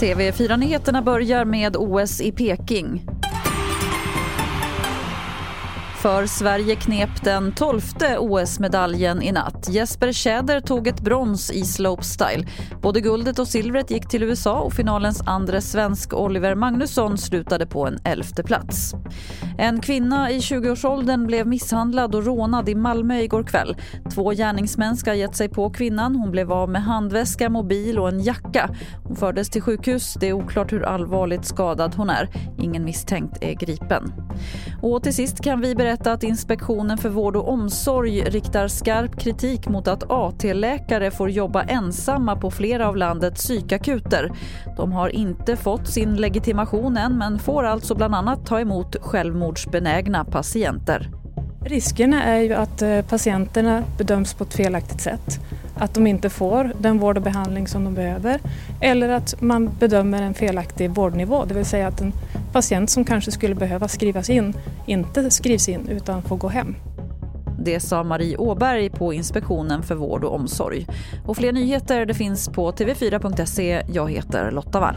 TV4-nyheterna börjar med OS i Peking. För Sverige knep den tolfte OS-medaljen i natt. Jesper Tjäder tog ett brons i slopestyle. Både guldet och silvret gick till USA och finalens andra svensk Oliver Magnusson slutade på en elfte plats. En kvinna i 20-årsåldern blev misshandlad och rånad i Malmö igår kväll. Två gärningsmän ska ha gett sig på kvinnan. Hon blev av med handväska, mobil och en jacka. Hon fördes till sjukhus. Det är oklart hur allvarligt skadad hon är. Ingen misstänkt är gripen. Och till sist kan vi berätta att Inspektionen för vård och omsorg riktar skarp kritik mot att AT-läkare får jobba ensamma på flera av landets psykakuter. De har inte fått sin legitimation än men får alltså bland annat ta emot självmordsbenägna patienter. Riskerna är ju att eh, patienterna bedöms på ett felaktigt sätt. Att de inte får den vård och behandling som de behöver. Eller att man bedömer en felaktig vårdnivå, det vill säga att en patient som kanske skulle behöva skrivas in inte skrivs in utan får gå hem. Det sa Marie Åberg på Inspektionen för vård och omsorg. Och fler nyheter det finns på tv4.se. Jag heter Lotta Wall.